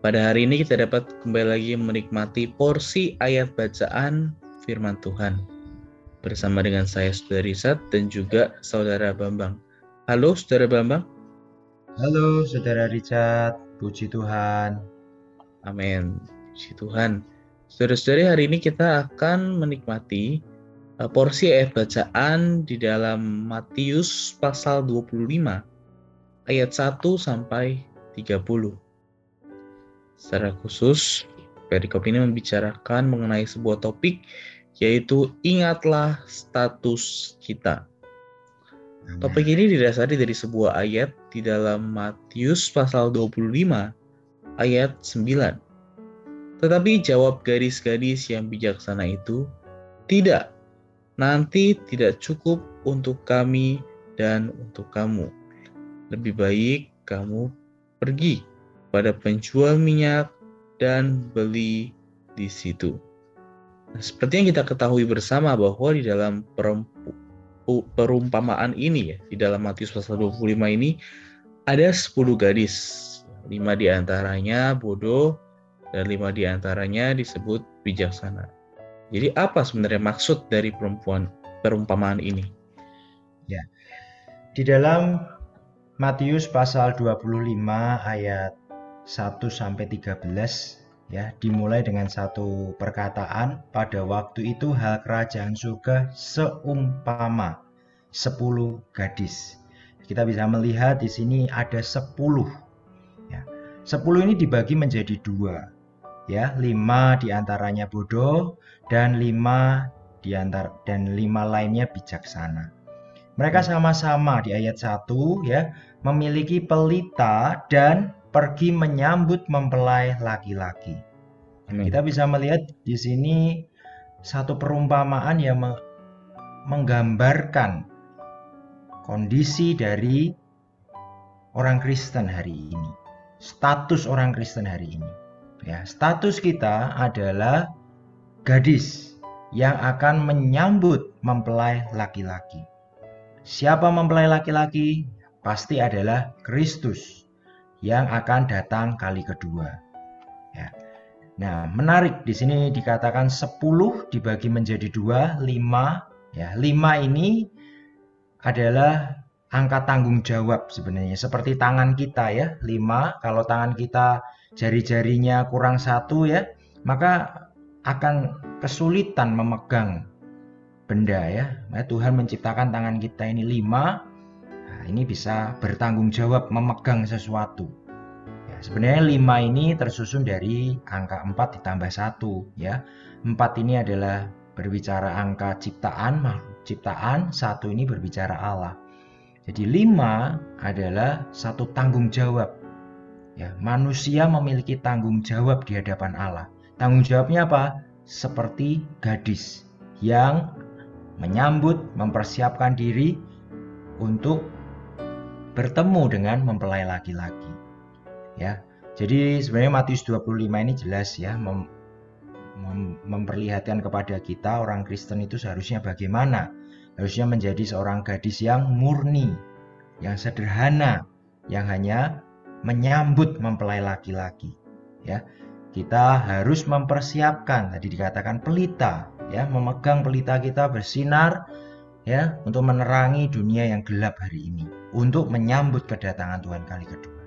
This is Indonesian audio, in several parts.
pada hari ini kita dapat kembali lagi menikmati porsi ayat bacaan firman Tuhan. Bersama dengan saya Saudara Risat dan juga Saudara Bambang. Halo Saudara Bambang. Halo Saudara Richard, puji Tuhan. Amin. Puji Tuhan. Saudara-saudari hari ini kita akan menikmati uh, porsi ayat bacaan di dalam Matius pasal 25 ayat 1 sampai 30. Secara khusus, perikop ini membicarakan mengenai sebuah topik yaitu ingatlah status kita. Topik ini didasari dari sebuah ayat di dalam Matius pasal 25 ayat 9. Tetapi jawab gadis-gadis yang bijaksana itu, tidak, nanti tidak cukup untuk kami dan untuk kamu. Lebih baik kamu pergi pada penjual minyak dan beli di situ. Nah, seperti yang kita ketahui bersama bahwa di dalam perumpamaan ini ya, di dalam Matius pasal 25 ini ada 10 gadis. Lima di antaranya bodoh dan lima di antaranya disebut bijaksana. Jadi apa sebenarnya maksud dari perempuan perumpamaan ini? Ya. Di dalam Matius pasal 25 ayat 1 sampai 13 ya dimulai dengan satu perkataan pada waktu itu hal kerajaan surga seumpama 10 gadis. Kita bisa melihat di sini ada 10 ya. 10 ini dibagi menjadi dua ya, 5 di antaranya bodoh dan 5 diantar dan 5 lainnya bijaksana. Mereka sama-sama di ayat 1 ya memiliki pelita dan pergi menyambut mempelai laki-laki. Kita bisa melihat di sini satu perumpamaan yang menggambarkan kondisi dari orang Kristen hari ini. Status orang Kristen hari ini. Ya, status kita adalah gadis yang akan menyambut mempelai laki-laki. Siapa mempelai laki-laki? Pasti adalah Kristus yang akan datang kali kedua. Ya. Nah, menarik di sini dikatakan 10 dibagi menjadi dua, 5. Ya, 5 ini adalah angka tanggung jawab sebenarnya. Seperti tangan kita ya, 5. Kalau tangan kita jari-jarinya kurang satu ya, maka akan kesulitan memegang benda ya. Nah, Tuhan menciptakan tangan kita ini 5 Ini bisa bertanggung jawab memegang sesuatu. Ya, sebenarnya 5 ini tersusun dari angka 4 ditambah 1 ya. 4 ini adalah berbicara angka ciptaan, ciptaan, satu ini berbicara Allah. Jadi 5 adalah satu tanggung jawab. Ya, manusia memiliki tanggung jawab di hadapan Allah. Tanggung jawabnya apa? Seperti gadis yang menyambut, mempersiapkan diri untuk bertemu dengan mempelai laki-laki. Ya. Jadi sebenarnya Matius 25 ini jelas ya mem, mem, memperlihatkan kepada kita orang Kristen itu seharusnya bagaimana? Harusnya menjadi seorang gadis yang murni, yang sederhana, yang hanya menyambut mempelai laki-laki. Ya. Kita harus mempersiapkan tadi dikatakan pelita, ya, memegang pelita kita bersinar ya untuk menerangi dunia yang gelap hari ini untuk menyambut kedatangan Tuhan kali kedua.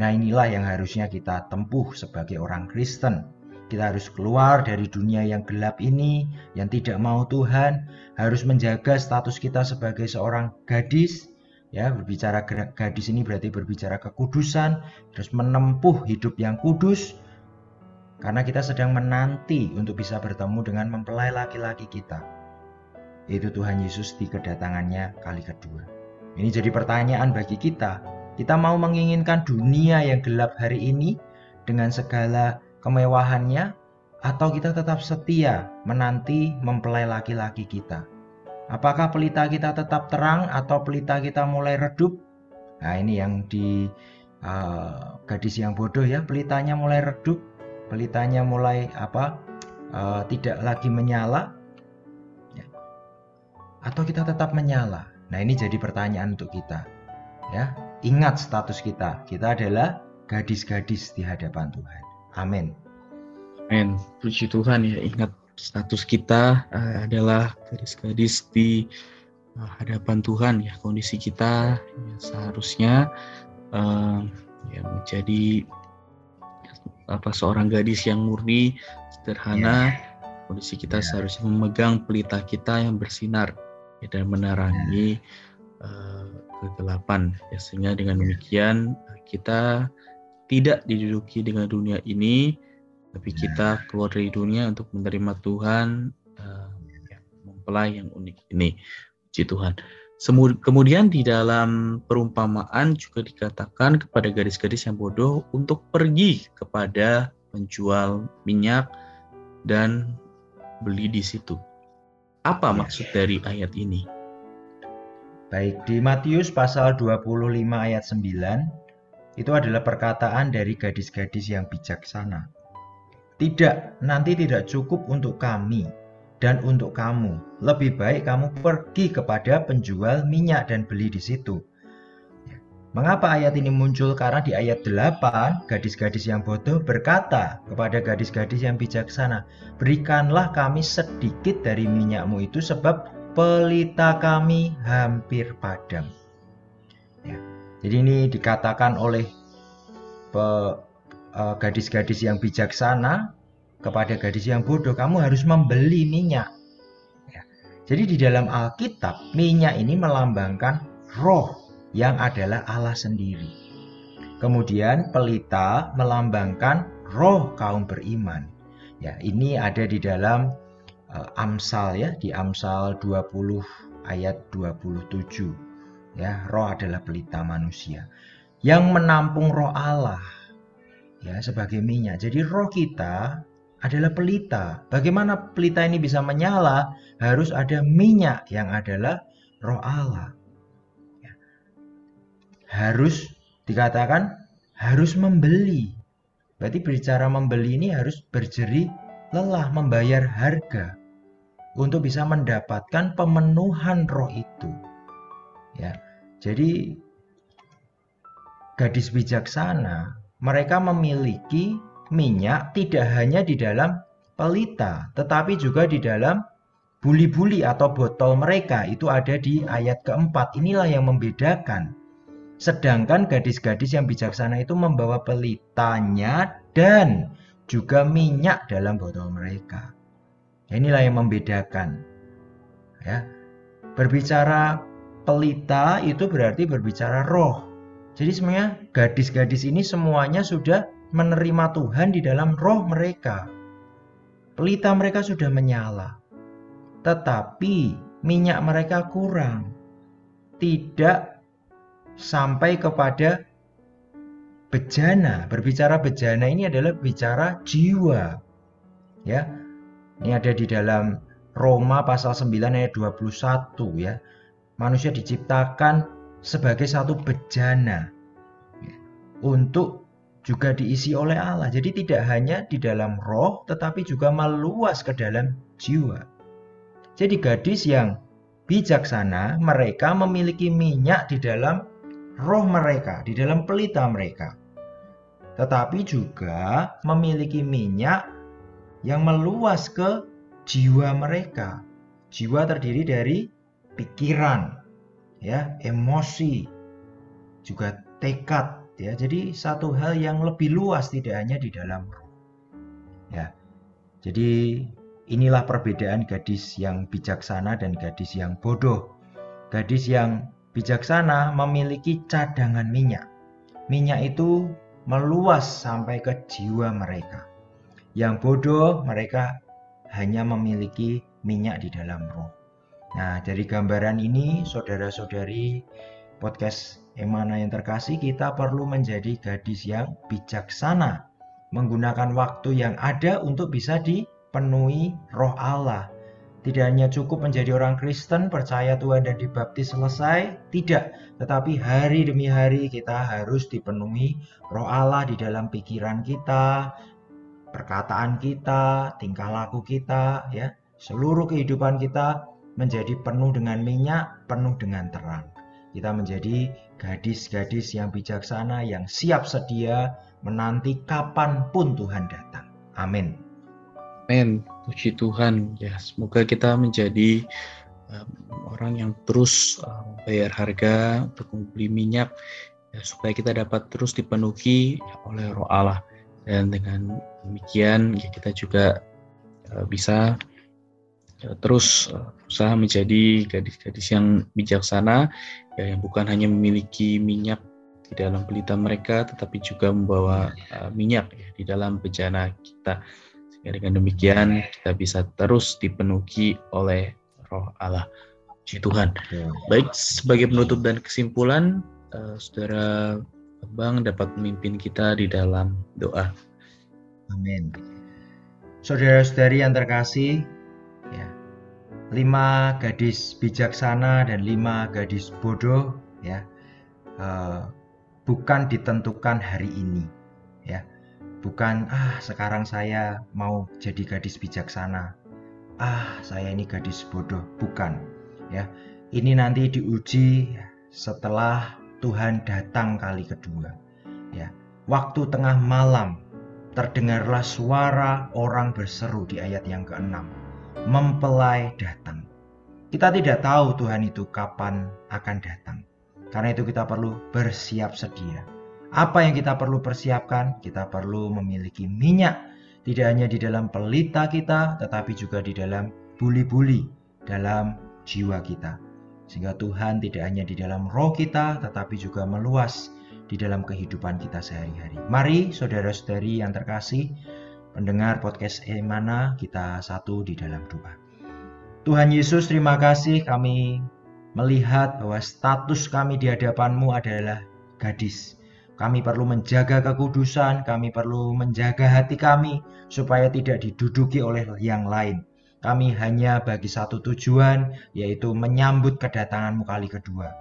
Nah, inilah yang harusnya kita tempuh sebagai orang Kristen. Kita harus keluar dari dunia yang gelap ini, yang tidak mau Tuhan, harus menjaga status kita sebagai seorang gadis. Ya, berbicara gadis ini berarti berbicara kekudusan, terus menempuh hidup yang kudus, karena kita sedang menanti untuk bisa bertemu dengan mempelai laki-laki kita yaitu Tuhan Yesus di kedatangannya kali kedua. Ini jadi pertanyaan bagi kita. Kita mau menginginkan dunia yang gelap hari ini dengan segala kemewahannya atau kita tetap setia menanti mempelai laki-laki kita? Apakah pelita kita tetap terang atau pelita kita mulai redup? Nah, ini yang di uh, gadis yang bodoh ya, pelitanya mulai redup, pelitanya mulai apa? Uh, tidak lagi menyala. Ya. Atau kita tetap menyala. Nah, ini jadi pertanyaan untuk kita. Ya, ingat status kita. Kita adalah gadis-gadis di hadapan Tuhan. Amin. Amin. Puji Tuhan ya, ingat status kita uh, adalah gadis-gadis di uh, hadapan Tuhan ya. Kondisi kita ya, seharusnya uh, ya menjadi apa seorang gadis yang murni, sederhana. Yeah. Kondisi kita yeah. seharusnya memegang pelita kita yang bersinar ya, dan menerangi uh, kegelapan. Ya, sehingga dengan ya. demikian kita tidak diduduki dengan dunia ini, tapi kita keluar dari dunia untuk menerima Tuhan uh, mempelai yang unik ini. Puji Tuhan. Kemudian di dalam perumpamaan juga dikatakan kepada gadis-gadis yang bodoh untuk pergi kepada penjual minyak dan beli di situ. Apa maksud dari ayat ini? Baik, di Matius pasal 25 ayat 9 itu adalah perkataan dari gadis-gadis yang bijaksana. Tidak, nanti tidak cukup untuk kami dan untuk kamu. Lebih baik kamu pergi kepada penjual minyak dan beli di situ. Mengapa ayat ini muncul? Karena di ayat 8, gadis-gadis yang bodoh berkata kepada gadis-gadis yang bijaksana, Berikanlah kami sedikit dari minyakmu itu sebab pelita kami hampir padam. Ya. Jadi ini dikatakan oleh eh, gadis-gadis yang bijaksana kepada gadis yang bodoh, kamu harus membeli minyak. Ya. Jadi di dalam Alkitab, minyak ini melambangkan roh yang adalah Allah sendiri. Kemudian pelita melambangkan roh kaum beriman. Ya, ini ada di dalam uh, Amsal ya, di Amsal 20 ayat 27 ya roh adalah pelita manusia yang menampung roh Allah ya sebagai minyak jadi roh kita adalah pelita bagaimana pelita ini bisa menyala harus ada minyak yang adalah roh Allah. Harus dikatakan harus membeli berarti berbicara membeli ini harus berjeri lelah membayar harga untuk bisa mendapatkan pemenuhan roh itu Ya. Jadi gadis bijaksana, mereka memiliki minyak tidak hanya di dalam pelita, tetapi juga di dalam buli-buli atau botol mereka itu ada di ayat keempat. Inilah yang membedakan. Sedangkan gadis-gadis yang bijaksana itu membawa pelitanya dan juga minyak dalam botol mereka. Inilah yang membedakan. Ya. Berbicara pelita itu berarti berbicara roh. Jadi semuanya gadis-gadis ini semuanya sudah menerima Tuhan di dalam roh mereka. Pelita mereka sudah menyala. Tetapi minyak mereka kurang. Tidak sampai kepada bejana. Berbicara bejana ini adalah bicara jiwa. Ya. Ini ada di dalam Roma pasal 9 ayat 21 ya manusia diciptakan sebagai satu bejana untuk juga diisi oleh Allah. Jadi tidak hanya di dalam roh tetapi juga meluas ke dalam jiwa. Jadi gadis yang bijaksana mereka memiliki minyak di dalam roh mereka, di dalam pelita mereka. Tetapi juga memiliki minyak yang meluas ke jiwa mereka. Jiwa terdiri dari pikiran, ya, emosi, juga tekad, ya. Jadi satu hal yang lebih luas tidak hanya di dalam roh. Ya. Jadi inilah perbedaan gadis yang bijaksana dan gadis yang bodoh. Gadis yang bijaksana memiliki cadangan minyak. Minyak itu meluas sampai ke jiwa mereka. Yang bodoh mereka hanya memiliki minyak di dalam roh. Nah, dari gambaran ini, saudara-saudari podcast Emana yang terkasih, kita perlu menjadi gadis yang bijaksana menggunakan waktu yang ada untuk bisa dipenuhi roh Allah. Tidak hanya cukup menjadi orang Kristen, percaya Tuhan dan dibaptis selesai, tidak. Tetapi hari demi hari kita harus dipenuhi roh Allah di dalam pikiran kita, perkataan kita, tingkah laku kita, ya. Seluruh kehidupan kita menjadi penuh dengan minyak, penuh dengan terang. Kita menjadi gadis-gadis yang bijaksana, yang siap sedia menanti kapan pun Tuhan datang. Amin. Amin. Puji Tuhan. Ya, semoga kita menjadi um, orang yang terus um, bayar harga untuk membeli minyak ya, supaya kita dapat terus dipenuhi oleh Roh Allah dan dengan demikian ya kita juga uh, bisa uh, terus uh, berusaha menjadi gadis-gadis yang bijaksana ya yang bukan hanya memiliki minyak di dalam pelita mereka tetapi juga membawa uh, minyak ya, di dalam bejana kita sehingga dengan demikian kita bisa terus dipenuhi oleh Roh Allah. Puji Tuhan. Baik sebagai penutup dan kesimpulan uh, saudara Bang dapat memimpin kita di dalam doa. Amin. Saudara-saudari yang terkasih, ya, lima gadis bijaksana dan lima gadis bodoh, ya, uh, bukan ditentukan hari ini, ya, bukan ah sekarang saya mau jadi gadis bijaksana, ah saya ini gadis bodoh, bukan, ya, ini nanti diuji setelah Tuhan datang kali kedua. Ya, waktu tengah malam terdengarlah suara orang berseru di ayat yang ke-6. Mempelai datang. Kita tidak tahu Tuhan itu kapan akan datang. Karena itu kita perlu bersiap sedia. Apa yang kita perlu persiapkan? Kita perlu memiliki minyak tidak hanya di dalam pelita kita, tetapi juga di dalam buli-buli dalam jiwa kita sehingga Tuhan tidak hanya di dalam roh kita, tetapi juga meluas di dalam kehidupan kita sehari-hari. Mari saudara-saudari yang terkasih, pendengar podcast Emana, kita satu di dalam doa. Tuhan Yesus, terima kasih kami melihat bahwa status kami di hadapanmu adalah gadis. Kami perlu menjaga kekudusan, kami perlu menjaga hati kami supaya tidak diduduki oleh yang lain. Kami hanya bagi satu tujuan, yaitu menyambut kedatanganmu kali kedua.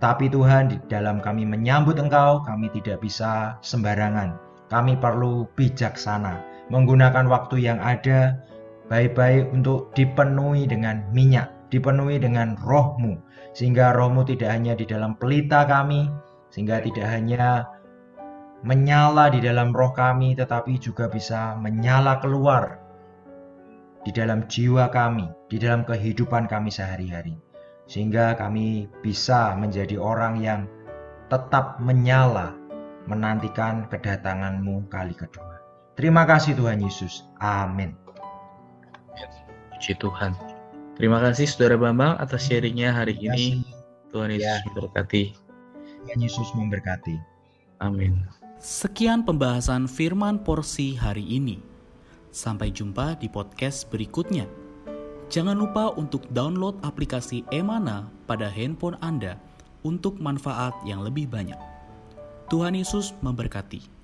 Tapi Tuhan, di dalam kami menyambut Engkau, kami tidak bisa sembarangan. Kami perlu bijaksana, menggunakan waktu yang ada, baik-baik untuk dipenuhi dengan minyak, dipenuhi dengan rohmu, sehingga rohmu tidak hanya di dalam pelita kami, sehingga tidak hanya menyala di dalam roh kami, tetapi juga bisa menyala keluar di dalam jiwa kami, di dalam kehidupan kami sehari-hari, sehingga kami bisa menjadi orang yang tetap menyala menantikan kedatanganmu kali kedua. Terima kasih Tuhan Yesus. Amin. Puji Tuhan. Terima kasih Saudara Bambang atas sharingnya hari ini. Tuhan Yesus ya. memberkati. Tuhan Yesus memberkati. Amin. Sekian pembahasan firman porsi hari ini. Sampai jumpa di podcast berikutnya. Jangan lupa untuk download aplikasi Emana pada handphone Anda untuk manfaat yang lebih banyak. Tuhan Yesus memberkati.